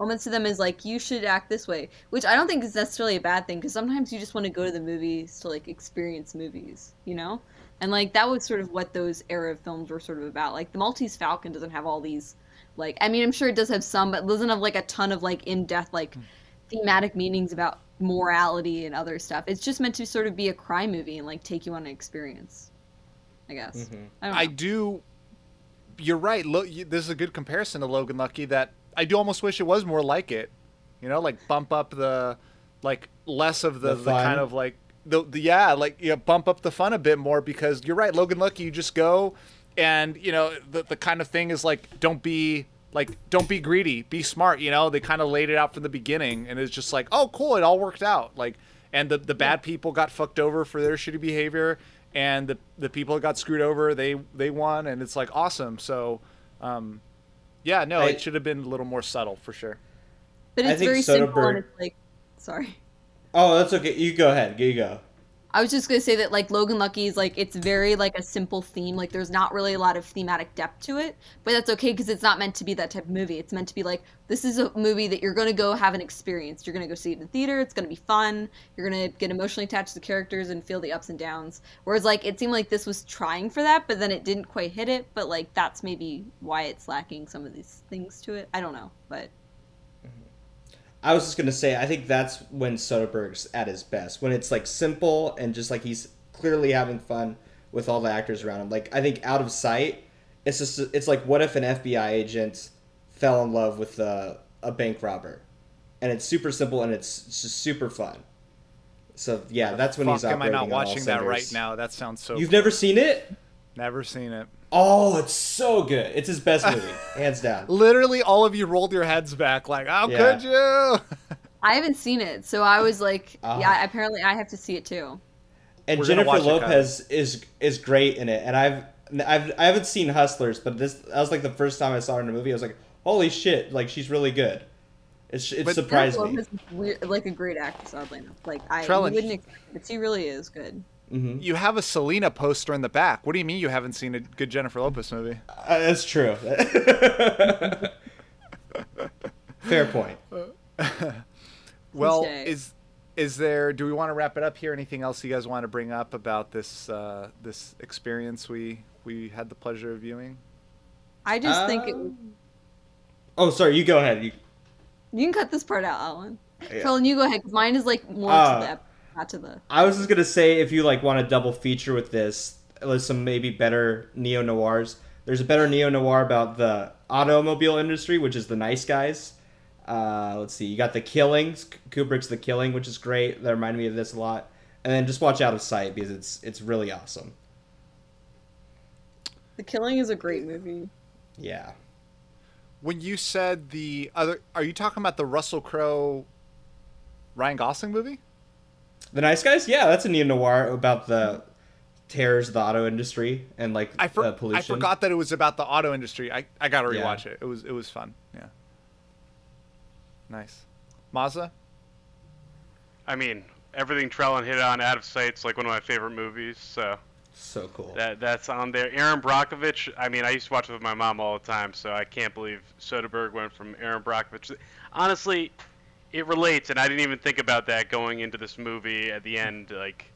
elements to them. Is like you should act this way, which I don't think is necessarily a bad thing because sometimes you just want to go to the movies to like experience movies, you know. And like that was sort of what those era of films were sort of about. Like the Maltese Falcon doesn't have all these like I mean I'm sure it does have some, but it doesn't have like a ton of like in depth like hmm. thematic meanings about morality and other stuff. It's just meant to sort of be a crime movie and like take you on an experience. I guess. Mm-hmm. I don't know.
I do. You're right. Lo- you, this is a good comparison to Logan Lucky. That I do almost wish it was more like it. You know, like bump up the, like less of the,
The
the, kind of like the, the yeah, like yeah, bump up the fun a bit more because you're right. Logan Lucky, you just go, and you know the the kind of thing is like don't be like don't be greedy, be smart. You know, they kind of laid it out from the beginning, and it's just like oh cool, it all worked out. Like, and the the bad people got fucked over for their shitty behavior and the the people that got screwed over they they won and it's like awesome so um yeah no
I-
it should have been a little more subtle for sure
but it's
think
very simple and it's like sorry.
Oh, that's okay. You go ahead. You go.
I was just gonna say that like Logan Lucky is like it's very like a simple theme. Like there's not really a lot of thematic depth to it, but that's okay because it's not meant to be that type of movie. It's meant to be like this is a movie that you're gonna go have an experience. You're gonna go see it in the theater. It's gonna be fun. You're gonna get emotionally attached to the characters and feel the ups and downs. Whereas like it seemed like this was trying for that, but then it didn't quite hit it. But like that's maybe why it's lacking some of these things to it. I don't know, but
I was just gonna say, I think that's when Soderbergh's at his best. When it's like simple and just like he's clearly having fun with all the actors around him. Like I think Out of Sight, it's just it's like what if an FBI agent fell in love with a, a bank robber, and it's super simple and it's, it's just super fun. So yeah, that's when
Fuck,
he's
am I
operating
not watching that right now that sounds so
You've
cool.
never seen it?
Never seen it
Oh, it's so good. It's his best movie, hands down.
literally all of you rolled your heads back like how
Yeah.
could you
I haven't seen it, so I was like,
Ah.
yeah. Apparently, I have to see it too.
and
We're
Jennifer Lopez is is great in it. And I've I've I haven't seen Hustlers, but this that was like the first time I saw her in a movie. I was like, holy shit! Like she's really good. It's it
But-
surprised
Jennifer
me.
Lopez is weird, like a great actress, oddly enough. Like I
Trellin,
wouldn't expect, but she really is good.
Mhm.
you have a Selena poster in the back. What do you mean you haven't seen a good Jennifer Lopez movie?
Uh, that's true. Fair point.
Well, is is there? Do we want to wrap it up here? Anything else you guys want to bring up about this uh, this experience we we had the pleasure of viewing?
I just think it,
Um, Oh, sorry. You go ahead. You,
you can cut this part out, Alan.
Yeah.
Colin, you go ahead. mine is like more
Uh,
to the ep- to the.
I was just gonna say if you like want to double feature with this, there's some maybe better neo noirs. There's a better neo noir about the automobile industry, which is the Nice Guys. Uh, let's see, you got the Killings, Kubrick's The Killing, which is great. That reminded me of this a lot. And then just watch Out of Sight because it's it's really awesome.
The Killing is a great movie.
Yeah.
When you said the other, are you talking about the Russell Crowe, Ryan Gosling movie?
The Nice Guys, yeah, that's a neo noir about the terrors of the auto industry and like
I, for,
uh,
I forgot that it was about the auto industry. I, I gotta
Yeah.
rewatch it. It was it was fun. Yeah. Nice. Mazda?
I mean, everything Trellin hit on, Out of Sight's like one of my favorite movies. So
So cool.
that that's on there. Erin Brockovich. I mean, I used to watch it with my mom all the time, so I can't believe Soderbergh went from Erin Brockovich. Honestly, it relates, and I didn't even think about that going into this movie at the end, like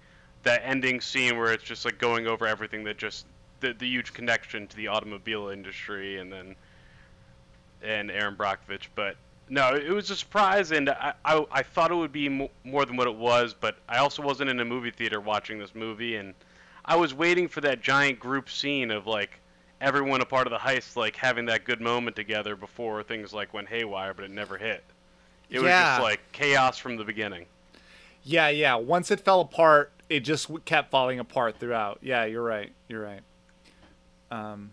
that ending scene where it's just like going over everything that just the the huge connection to the automobile industry, and then and Erin Brockovich, but. No, it was a surprise, and I, I, I thought it would be mo- more than what it was, but I also wasn't in a movie theater watching this movie, and I was waiting for that giant group scene of like everyone a part of the heist like having that good moment together before things like went haywire, but it never hit. It was
Yeah.
just like chaos from the beginning.
Yeah, yeah. Once it fell apart, it just kept falling apart throughout. Yeah, you're right. You're right. Um,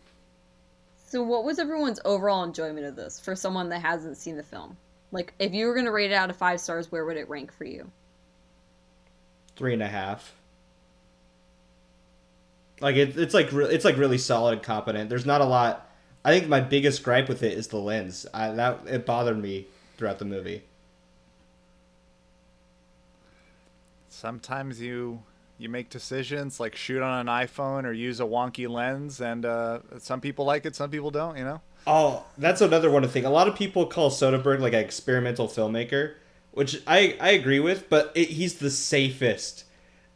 So, what was everyone's overall enjoyment of this for someone that hasn't seen the film? Like, if you were going to rate it out of five stars, where would it rank for you?
Three and a half. Like it, it's like re- it's like really solid and competent. There's not a lot. I think my biggest gripe with it is the lens. I, that it bothered me throughout the movie.
Sometimes you you make decisions like shoot on an iPhone or use a wonky lens, and uh, some people like it, some people don't. You know.
Oh, that's another one to think. A lot of people call Soderbergh like an experimental filmmaker, which I I agree with, but it, he's the safest.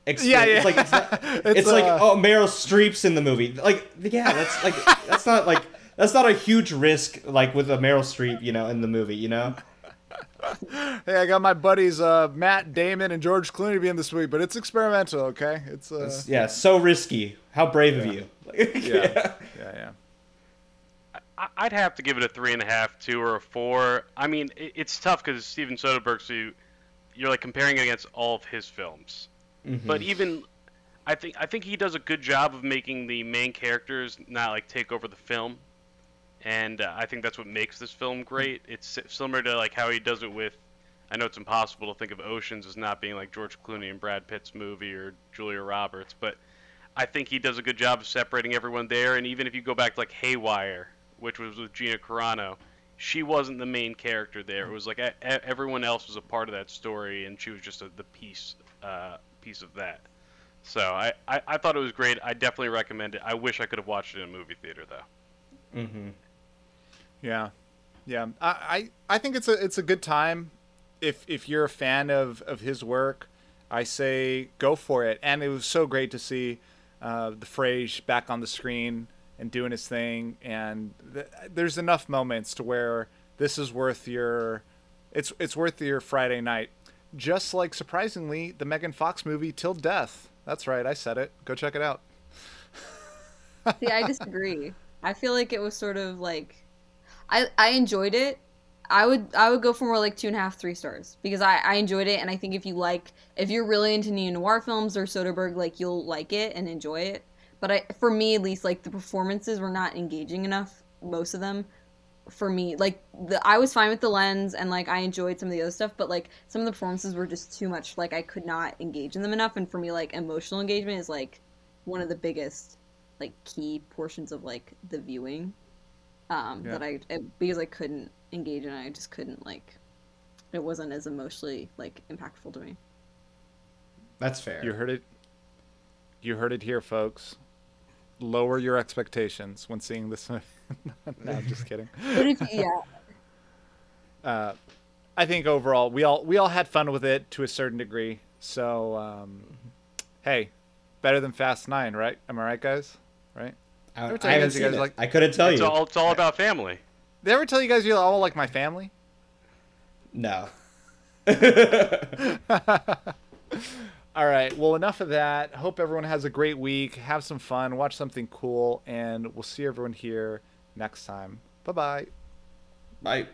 Exper-
Yeah, yeah.
It's like it's, not-
It's,
it's like
uh,
oh Meryl Streep's in the movie. Like yeah, that's like that's not like that's not a huge risk like with a Meryl Streep, you know, in the movie, you know.
Hey, I got my buddies uh, Matt Damon and George Clooney being be in this movie, but it's experimental. Okay, it's uh,
It's- yeah, so risky. How brave of you.
yeah, yeah, yeah.
I- I'd have to give it a three and a half, two, or a four. I mean, it's tough because Steven Soderbergh, so you, you're like comparing it against all of his films. But even, I think I think he does a good job of making the main characters not like take over the film, and uh, I think that's what makes this film great. It's similar to like how he does it with. I know it's impossible to think of Oceans as not being like George Clooney and Brad Pitt's movie or Julia Roberts, but I think he does a good job of separating everyone there. And even if you go back to like Haywire, which was with Gina Carano, she wasn't the main character there. It was like everyone else was a part of that story, and she was just a, the piece uh, piece of that. So I, I, I thought it was great. I definitely recommend it. I wish I could have watched it in a movie theater though.
Mm-hmm.
Yeah, yeah. I, I I think it's a it's a good time. If if you're a fan of of his work, I say go for it. And it was so great to see uh, the Frage back on the screen and doing his thing. And th- there's enough moments to where this is worth your it's it's worth your Friday night. Just like surprisingly, the Megan Fox movie Till Death. That's right, I said it. Go check it out.
See, I disagree. I feel like it was sort of like, I I enjoyed it. I would I would go for more like two and a half, three stars because I I enjoyed it, and I think if you like if you're really into neo noir films or Soderbergh, like you'll like it and enjoy it. But I for me at least, like the performances were not engaging enough. Most of them, for me, like the I was fine with the lens and like I enjoyed some of the other stuff, but like some of the performances were just too much. Like I could not engage in them enough, and for me, like emotional engagement is like one of the biggest like key portions of like the viewing um
Yeah.
that I it, because I couldn't engage in it, I just couldn't like it wasn't as emotionally like impactful to me.
That's fair.
You heard it. You heard it here, folks. Lower your expectations when seeing this. no, I'm just kidding.
But if yeah,
Uh, I think overall we all we all had fun with it to a certain degree. So, um, hey, better than Fast Nine, right? Am I right, guys? Right?
I, I haven't
guys- you
seen
guys
it.
like-
I couldn't tell
It's
you.
all, it's all about family.
Did I ever tell you guys you're all like my family?
No.
All right. Well, enough of that. Hope everyone has a great week. Have some fun. Watch something cool, and we'll see everyone here next time. Bye bye.
Bye.